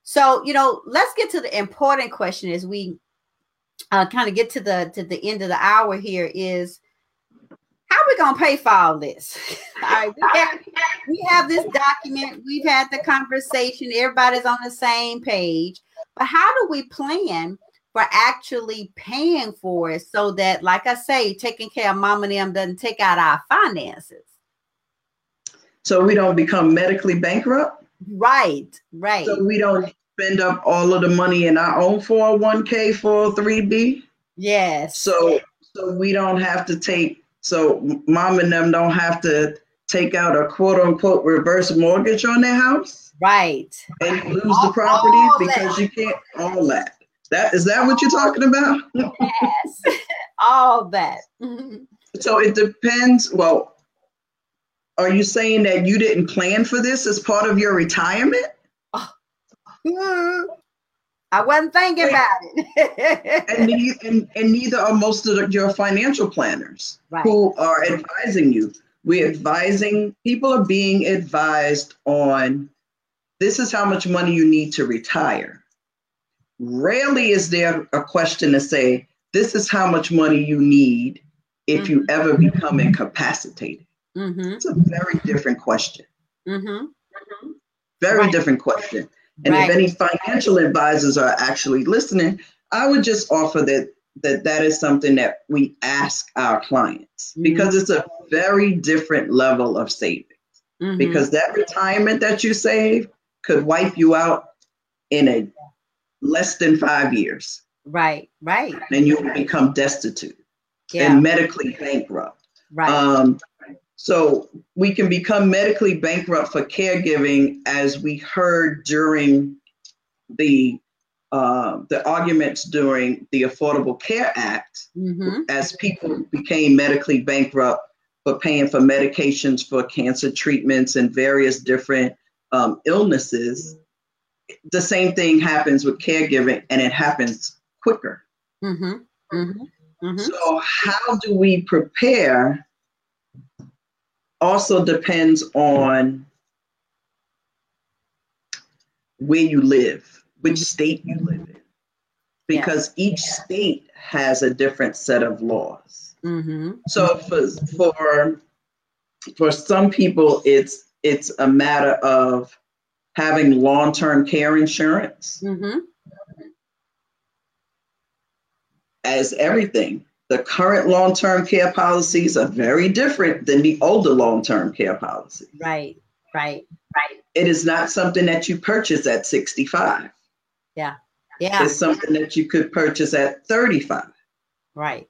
So, you know, let's get to the important question as we uh, kind of get to the to the end of the hour here is how are we gonna pay for all this? [LAUGHS] all right, we have, we have this document, we've had the conversation, everybody's on the same page, but how do we plan for actually paying for it so that, like I say, taking care of mom and them doesn't take out our finances? So we don't become medically bankrupt. Right, right. So we don't spend up all of the money in our own 401k, 403b. yes. So so we don't have to take so mom and them don't have to take out a quote unquote reverse mortgage on their house right. and lose All- the property because that. you can't all that. That is that what you're talking about? Yes. [LAUGHS] all that. So it depends. Well, are you saying that you didn't plan for this as part of your retirement? [LAUGHS] I wasn't thinking Wait. about it. [LAUGHS] And, and, and neither are most of the- your financial planners Right. who are advising you. We're advising, people are being advised on this is how much money you need to retire. Rarely is there a question to say, this is how much money you need if you ever become incapacitated. mm-hmm, It's a very different question. mm-hmm. Very Right. different question. And Right. if any financial advisors are actually listening, I would just offer that that that is something that we ask our clients Mhm. because it's a very different level of savings. Mhm. Because that retirement that you save could wipe you out in a less than five years, right, right. and you become destitute Yeah, and medically bankrupt. right. Um, so we can become medically bankrupt for caregiving, as we heard during the uh, the arguments during the Affordable Care Act, mm-hmm. as people became medically bankrupt for paying for medications for cancer treatments and various different um, illnesses. The same thing happens with caregiving, and it happens quicker. Mm-hmm. Mm-hmm. Mm-hmm. So, how do we prepare? Also depends on where you live, which state you live in, because each state has a different set of laws. Mm-hmm. So, for for for some people, it's it's a matter of having long-term care insurance Mm-hmm. as everything. The current long-term care policies are very different than the older long-term care policy. Right, right. Right. It is not something that you purchase at 65. Yeah, yeah. It's something that you could purchase at 35. right.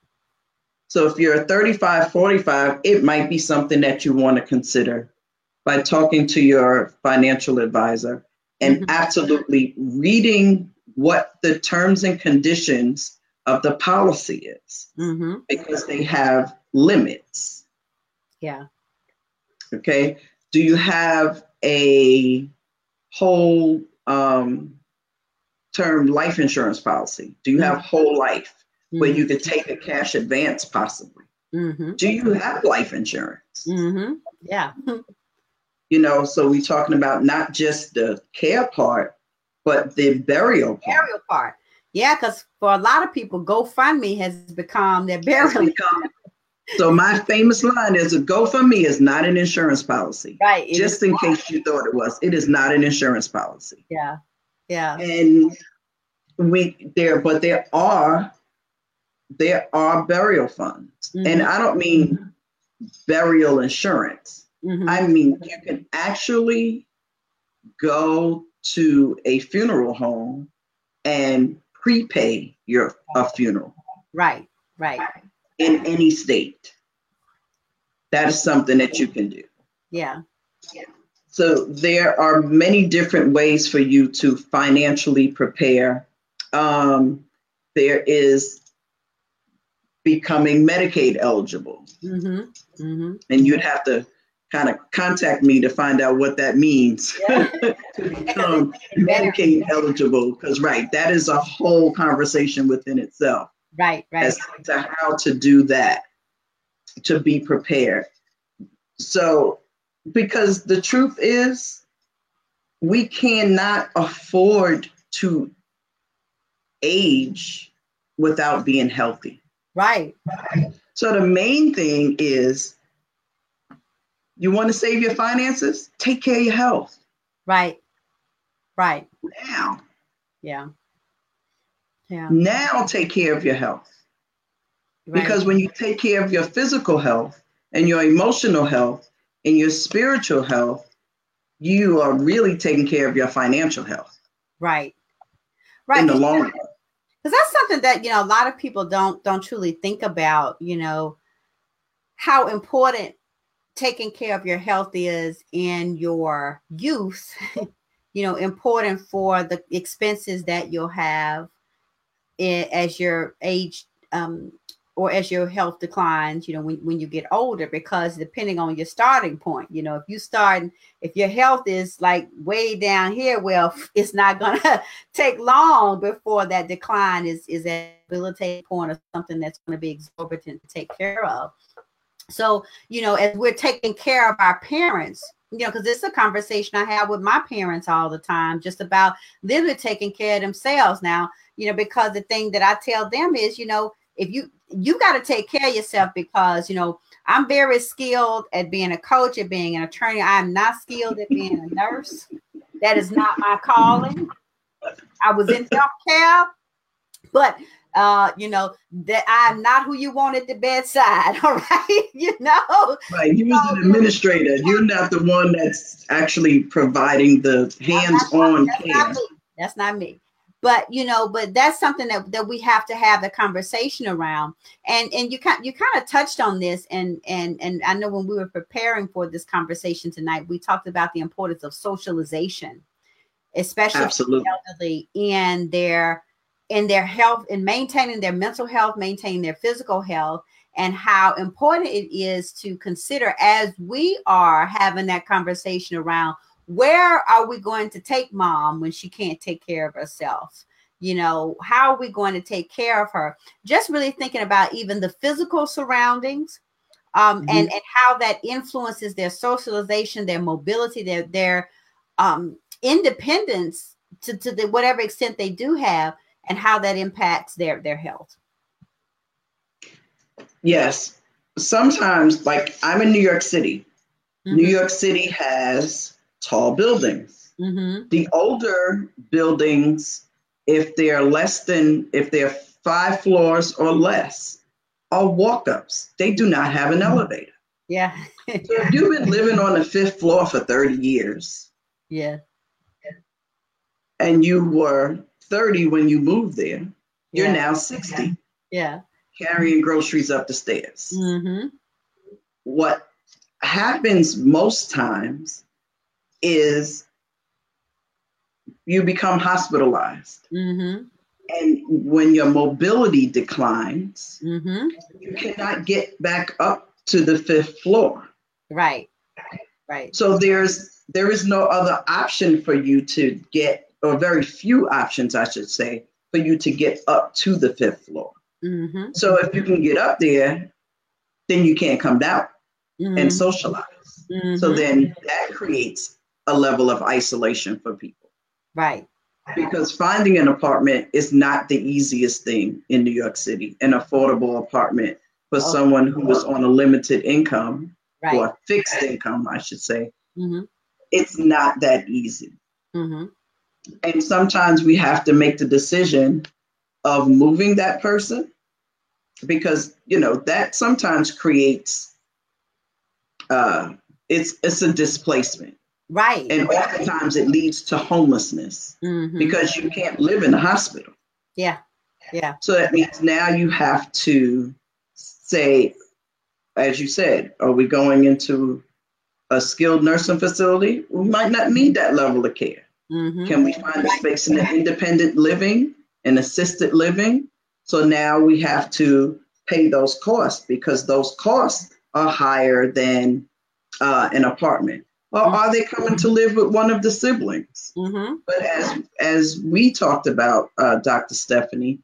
So if you're 35, 45, it might be something that you want to consider by talking to your financial advisor and Mhm. absolutely reading what the terms and conditions of the policy is Mm-hmm. because they have limits. Yeah. Okay. Do you have a whole um, term life insurance policy? Do you have whole life where you could take a cash advance possibly? Mm-hmm. Do you have life insurance? Mm-hmm. Yeah. [LAUGHS] You know, so we're talking about not just the care part, but the burial part. Burial part. Yeah, because for a lot of people, GoFundMe has become their burial. become, So my famous line is a GoFundMe is not an insurance policy. Right. Just in not. case you thought it was. It is not an insurance policy. Yeah. Yeah. And we there, but there are there are burial funds. Mm-hmm. And I don't mean burial insurance. Mm-hmm. I mean you can actually go to a funeral home and prepay your a funeral. Right, right. In any state. That is something that you can do. Yeah. yeah. So there are many different ways for you to financially prepare. Um, there is becoming Medicaid eligible. Mm-hmm. Mm-hmm. And you'd have to kind of contact me to find out what that means yeah. [LAUGHS] to become [LAUGHS] Medicaid eligible. Because, right, that is a whole conversation within itself. Right, right. As to how to do that, to be prepared. So, because the truth is, we cannot afford to age without being healthy. Right. So, the main thing is you want to save your finances? Take care of your health. Right. Right. Now. Yeah. Yeah. Now take care of your health. Right. Because when you take care of your physical health and your emotional health and your spiritual health, you are really taking care of your financial health. Right. Right. In the long run. Because that's something that, you know, a lot of people don't don't truly think about, you know, how important taking care of your health is in your youth, [LAUGHS] you know, important for the expenses that you'll have as your age um, or as your health declines, you know, when, when you get older, because depending on your starting point, you know, if you start, if your health is like way down here, well, [LAUGHS] it's not going [LAUGHS] to take long before that decline is, is at debilitating point or something that's going to be exorbitant to take care of. So, you know, as we're taking care of our parents, you know, because it's a conversation I have with my parents all the time, just about literally taking care of themselves now, you know, because the thing that I tell them is, you know, if you you got to take care of yourself because you know I'm very skilled at being a coach, at being an attorney. I am not skilled at being a nurse. That is not my calling. I was in healthcare, but uh, you know, that I'm not who you want at the bedside. [LAUGHS] All right. [LAUGHS] You know, right. You was an administrator. You're not the one that's actually providing the hands-on care. Not that's not me. But you know, but that's something that, that we have to have the conversation around. And and you kind you kind of touched on this, and and and I know when we were preparing for this conversation tonight, we talked about the importance of socialization, especially Absolutely. elderly in their in their health in maintaining their mental health, maintaining their physical health, and how important it is to consider as we are having that conversation around where are we going to take mom when she can't take care of herself? You know, how are we going to take care of her? Just really thinking about even the physical surroundings um, mm-hmm. and, and how that influences their socialization, their mobility, their, their um, independence to, to the, whatever extent they do have and how that impacts their their health. Yes. Sometimes like i'm in new york city. Mm-hmm. new york city has tall buildings. Mm-hmm. the older buildings if they're less than if they're five floors or less are walk-ups. They do not have an elevator. Yeah. So if you've been living on the fifth floor for 30 years yeah. and you were 30 when you moved there. You're yeah. now 60. Yeah. Carrying groceries up the stairs. Mm-hmm. What happens most times is you become hospitalized. Mm-hmm. And when your mobility declines, mm-hmm. you cannot get back up to the fifth floor. Right. Right. So there's there is no other option for you to get or very few options, I should say, for you to get up to the fifth floor. Mm-hmm. So if you can get up there, then you can't come down mm-hmm. and socialize. Mm-hmm. So then that creates a level of isolation for people. Right. Because finding an apartment is not the easiest thing in New York City, an affordable apartment for okay. someone who is on a limited income right. or fixed income, I should say. Mm-hmm. It's not that easy. And sometimes we have to make the decision of moving that person because you know that sometimes creates uh it's it's a displacement. Right. And oftentimes it leads to homelessness mm-hmm. because you can't live in a hospital. Yeah. Yeah. So that means now you have to say as you said are we going into a skilled nursing facility? We might not need that level of care mm-hmm. can we find a space in the independent living and assisted living so now we have to pay those costs because those costs are higher than uh, an apartment. Or mm-hmm. are they coming to live with one of the siblings? Mm-hmm. But as as we talked about, uh, Dr. Stephanie,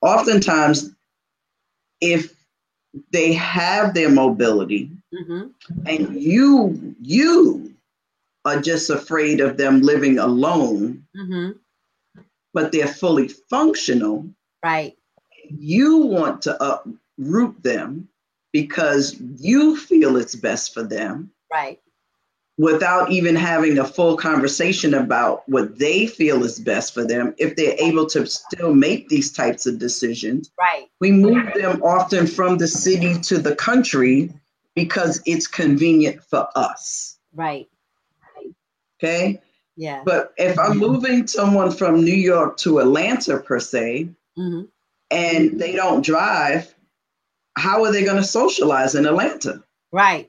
oftentimes if they have their mobility mm-hmm. and you you are just afraid of them living alone, mm-hmm. but they're fully functional, right? you want to uproot them because you feel it's best for them. Right. Without even having a full conversation about what they feel is best for them, if they're able to still make these types of decisions. Right. We move them often from the city to the country because it's convenient for us. Right. Okay. Yeah. But if I'm moving someone from New York to Atlanta per se, mm-hmm and they don't drive, how are they going to socialize in Atlanta? Right.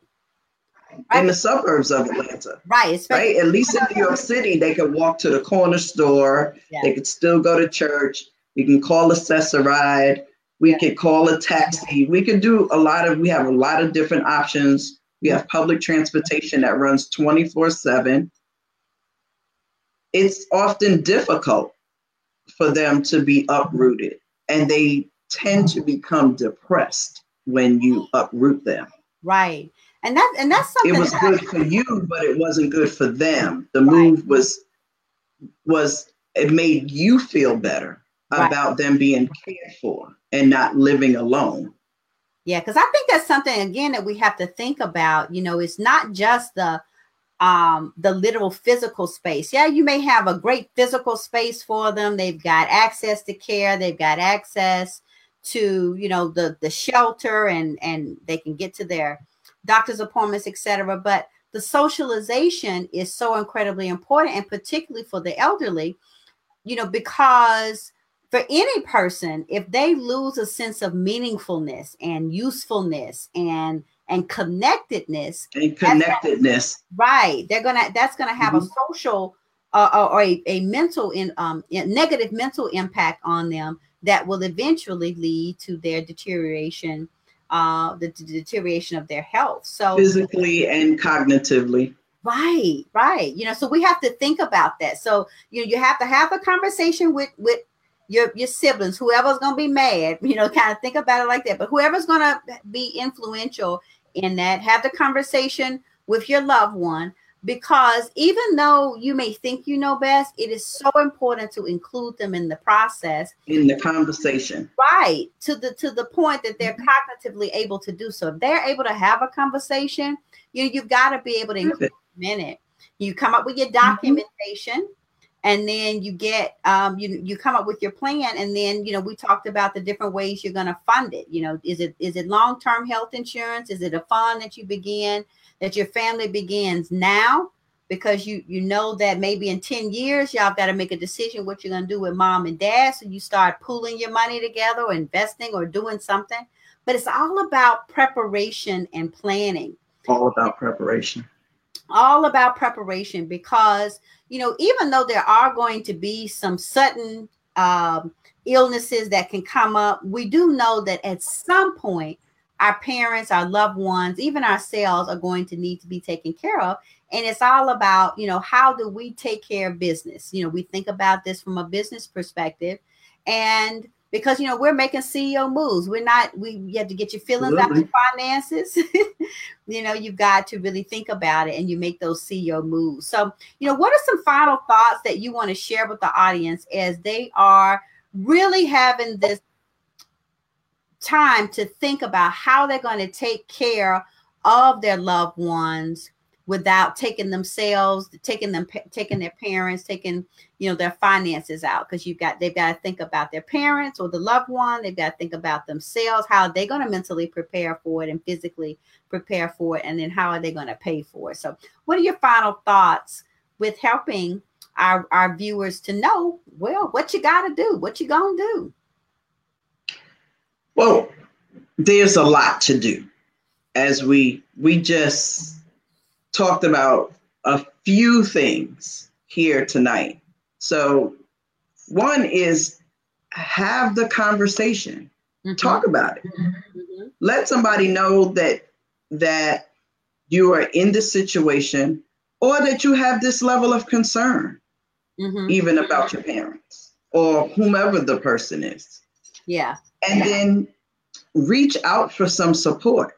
In the suburbs of Atlanta. Right. Right. At least in New York City, they could walk to the corner store. Yeah. They could still go to church. We can call a ride. We yeah. could call a taxi. We could do a lot of, we have a lot of different options. We have public transportation that runs 24 7. It's often difficult for them to be uprooted and they tend to become depressed when you uproot them. Right. And that and that's something it was good for you, but it wasn't good for them. The right. move was was it made you feel better right. about them being cared for and not living alone. Yeah, because I think that's something again that we have to think about. You know, it's not just the um, the literal physical space. Yeah, you may have a great physical space for them. They've got access to care. They've got access to you know the the shelter and and they can get to their doctor's appointments, etc. But the socialization is so incredibly important, and particularly for the elderly, you know, because for any person, if they lose a sense of meaningfulness and usefulness and and connectedness and connectedness. Right they're gonna that's gonna have mm-hmm. a social uh, or a, a mental in um negative mental impact on them that will eventually lead to their deterioration uh the, the deterioration of their health. So physically and cognitively. Right right you know so we have to think about that. So you know you have to have a conversation with with your your siblings whoever's to be mad [LAUGHS] you know kind of think about it like that. But whoever's to be influential in that. Have the conversation with your loved one because even though you may think you know best, it is so important to include them in the process, in the conversation. Right. To the to the point that they're mm-hmm. cognitively able to do so. If they're able to have a conversation, you you've got to be able to include them in it. You come up with your documentation. Mm-hmm and then you get um, you you come up with your plan and then you know we talked about the different ways you're going to fund it. You know is it is it long-term health insurance? Is it a fund that you begin that your family begins now? Because you you know that maybe in 10 years y'all got to make a decision what you're going to do with mom and dad so you start pooling your money together or investing or doing something. But it's all about preparation and planning. All about preparation. All about preparation because you know even though there are going to be some sudden um, illnesses that can come up we do know that at some point our parents our loved ones even ourselves are going to need to be taken care of. And it's all about you know how do we take care of business? You know we think about this from a business perspective. And because you know we're making CEO moves. We're not. We you have to get your feelings out your finances. [LAUGHS] you know, you've got to really think about it, and you make those CEO moves. So, you know, what are some final thoughts that you want to share with the audience as they are really having this time to think about how they're going to take care of their loved ones without taking themselves taking them taking their parents taking you know their finances out because you've got they've got to think about their parents or the loved one they've got to think about themselves how they're they going to mentally prepare for it and physically prepare for it and then how are they going to pay for it? So what are your final thoughts with helping our, our viewers to know well what you got to do what you gonna do? Well there's a lot to do. As we we just talked about a few things here tonight. So, one is have the conversation. Mm-hmm. Talk about it. Mm-hmm. Let somebody know that that you are in this situation or that you have this level of concern mm-hmm. even about your parents or whomever the person is. Yeah. And yeah. then reach out for some support.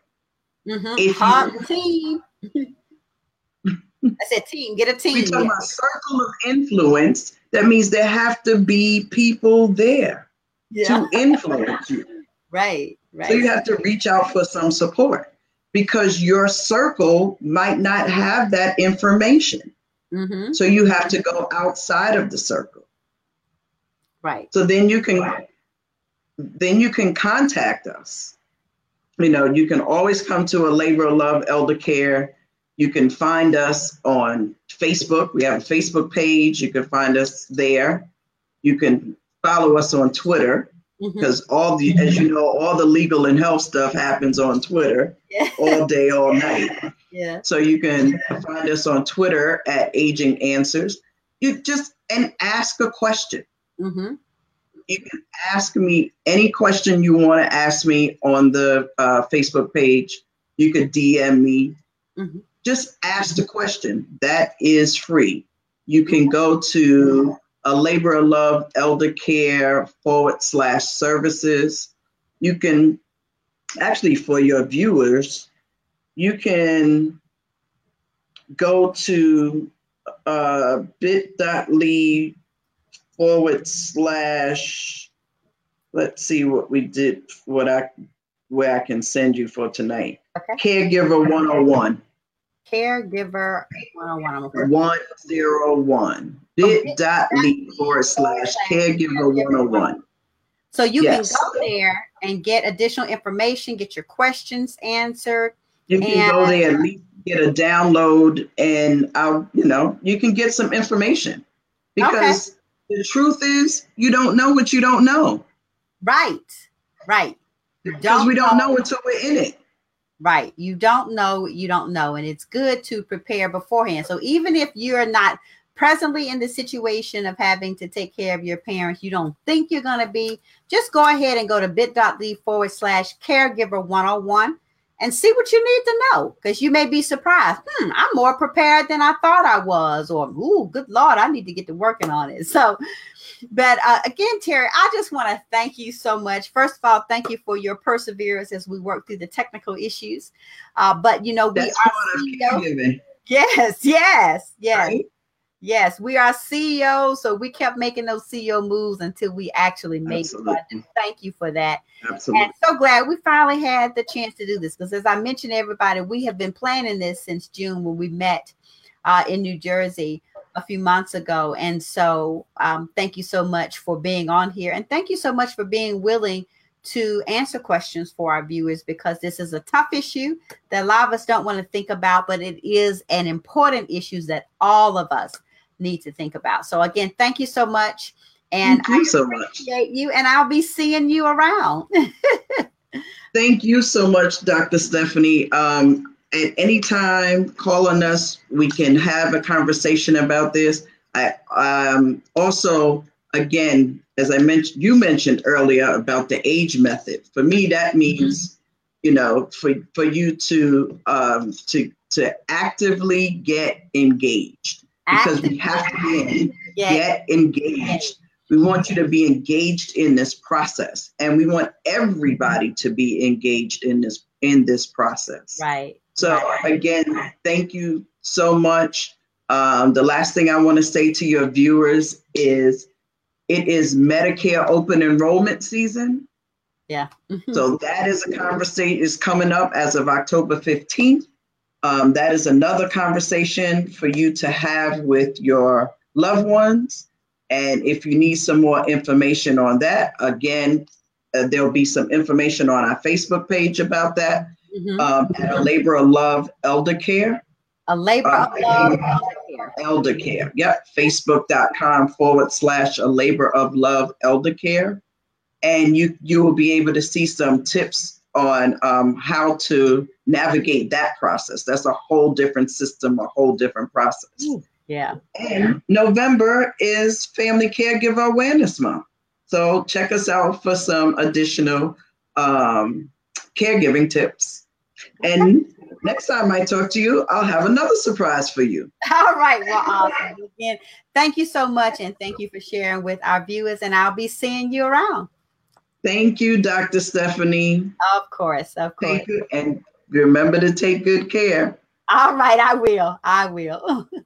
Mm-hmm. If Hot you, team. [LAUGHS] I said team, get a [LAUGHS] team. We talk about circle of influence. That means there have to be people there yeah. to influence you. Right, [LAUGHS] right. So you have to reach out for some support because your circle might not have that information. Mm-hmm. So you have to go outside of the circle. Right. So then you can then you can contact us. You know, you can always come to a labor of love elder care you can find us on Facebook. We have a Facebook page. You can find us there. You can follow us on Twitter because mm-hmm. all the, as you know, all the legal and health stuff happens on Twitter yeah. [LAUGHS] all day, all night. Yeah. So you can find us on Twitter at Aging Answers. You just and ask a question. Mm-hmm. You can ask me any question you want to ask me on the uh, Facebook page. You could DM me. Mm-hmm just ask the question. That is free. You can go to a labor of love elder care forward slash services. You can actually, for your viewers, you can go to uh, bit.ly forward slash let's see what we did what i where i can send you for tonight okay. caregiver 101 caregiver 101. 101. Bit.ly forward slash caregiver 101. So you yes. can go there and get additional information, get your questions answered. You can and, go there at least get a download and I'll, you know, you can get some information. Because okay. the truth is you don't know what you don't know. Right. Right. Because we don't know until we're in it. Right. You don't know, you don't know. And it's good to prepare beforehand. So even if you're not presently in the situation of having to take care of your parents, you don't think you're going to be, just go ahead and go to bit.ly forward slash caregiver 101 and see what you need to know because you may be surprised. Hmm, I'm more prepared than I thought I was, or, ooh, good Lord, I need to get to working on it. [LAUGHS] So but uh, again, Terry, I just want to thank you so much. First of all, thank you for your perseverance as we work through the technical issues. Uh, but you know, we are. Yes, yes, yes. Right? Yes, we are CEOs, so we kept making those CEO moves until we actually made Absolutely. it. Thank you for that. Absolutely. And so glad we finally had the chance to do this because, as I mentioned, everybody, we have been planning this since June when we met uh, in New Jersey a few months ago. And so, um, thank you so much for being on here. And thank you so much for being willing to answer questions for our viewers because this is a tough issue that a lot of us don't want to think about, but it is an important issue that all of us need to think about. So, again, thank you so much. And thank you I so appreciate much. you, and I'll be seeing you around. [LAUGHS] thank you so much, Dr. Stephanie. Um, at any time, call on us. We can have a conversation about this. I um, also, again, as I mentioned, you mentioned earlier about the age method. For me, that means, mm-hmm. you know, for for you to um, to to actively get engaged because we have to be get engaged. We want you to be engaged in this process, and we want everybody to be engaged in this in this process. Right. So again, thank you so much. Um, the last thing I want to say to your viewers is it is Medicare open enrollment season. Yeah. [LAUGHS] so that is a conversation is coming up as of October 15th. Um, that is another conversation for you to have with your loved ones. And if you need some more information on that, again, uh, there'll be some information on our Facebook page about that mm-hmm. um, at a labor of love elder care. A labor uh, of love elder care. Elder care. Yep. Facebook.com forward slash a labor of love elder care. And you you will be able to see some tips on um, how to navigate that process. That's a whole different system, a whole different process. Ooh, yeah. And November is Family Caregiver Awareness Month. So check us out for some additional um, caregiving tips. And next time I talk to you, I'll have another surprise for you. [LAUGHS] All right. Well, awesome. Again, thank you so much. And thank you for sharing with our viewers. And I'll be seeing you around. Thank you, Dr. Stephanie. Of course. Of course. Thank you. And remember to take good care. All right. I will. I will. [LAUGHS]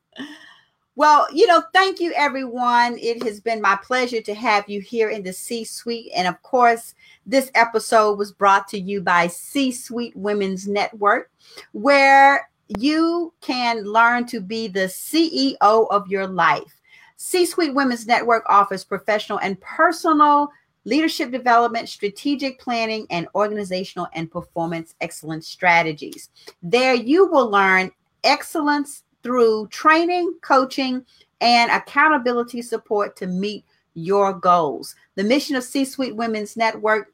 Well, you know, thank you, everyone. It has been my pleasure to have you here in the C Suite. And of course, this episode was brought to you by C Suite Women's Network, where you can learn to be the CEO of your life. C Suite Women's Network offers professional and personal leadership development, strategic planning, and organizational and performance excellence strategies. There, you will learn excellence through training, coaching, and accountability support to meet your goals. The mission of C Suite Women's Network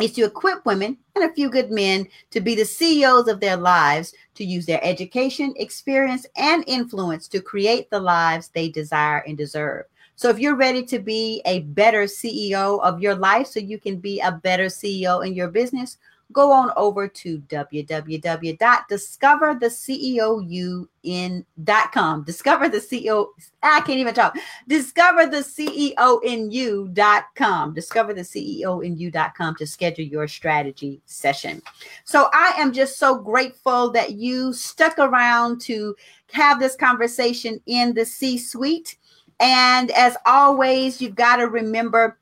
is to equip women and a few good men to be the CEOs of their lives, to use their education, experience, and influence to create the lives they desire and deserve. So, if you're ready to be a better CEO of your life so you can be a better CEO in your business, go on over to www.discovertheceoin.com. Discover the CEO. I can't even talk. Discover the CEO in you.com. Discover the CEO in you.com to schedule your strategy session. So I am just so grateful that you stuck around to have this conversation in the C suite. And as always, you've got to remember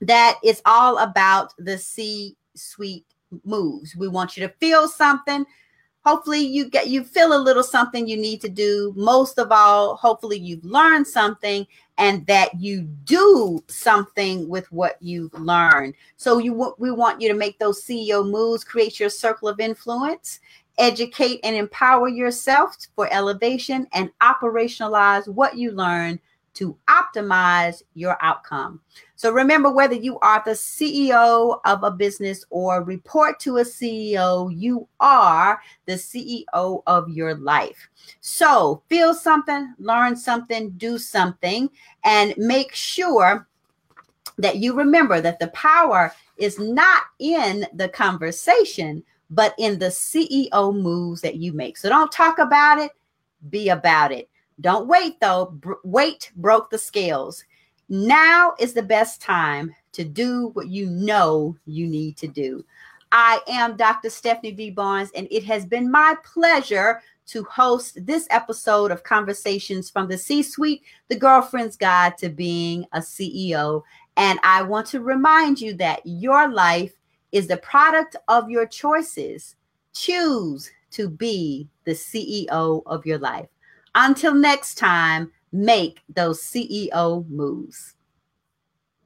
that it's all about the C suite moves. We want you to feel something. Hopefully you get you feel a little something you need to do. Most of all, hopefully you've learned something and that you do something with what you've learned. So you we want you to make those CEO moves, create your circle of influence, educate and empower yourself for elevation and operationalize what you learn to optimize your outcome. So remember, whether you are the CEO of a business or report to a CEO, you are the CEO of your life. So feel something, learn something, do something, and make sure that you remember that the power is not in the conversation, but in the CEO moves that you make. So don't talk about it, be about it. Don't wait though. Wait broke the scales. Now is the best time to do what you know you need to do. I am Dr. Stephanie D. Barnes, and it has been my pleasure to host this episode of Conversations from the C Suite, the girlfriend's guide to being a CEO. And I want to remind you that your life is the product of your choices. Choose to be the CEO of your life. Until next time, make those CEO moves.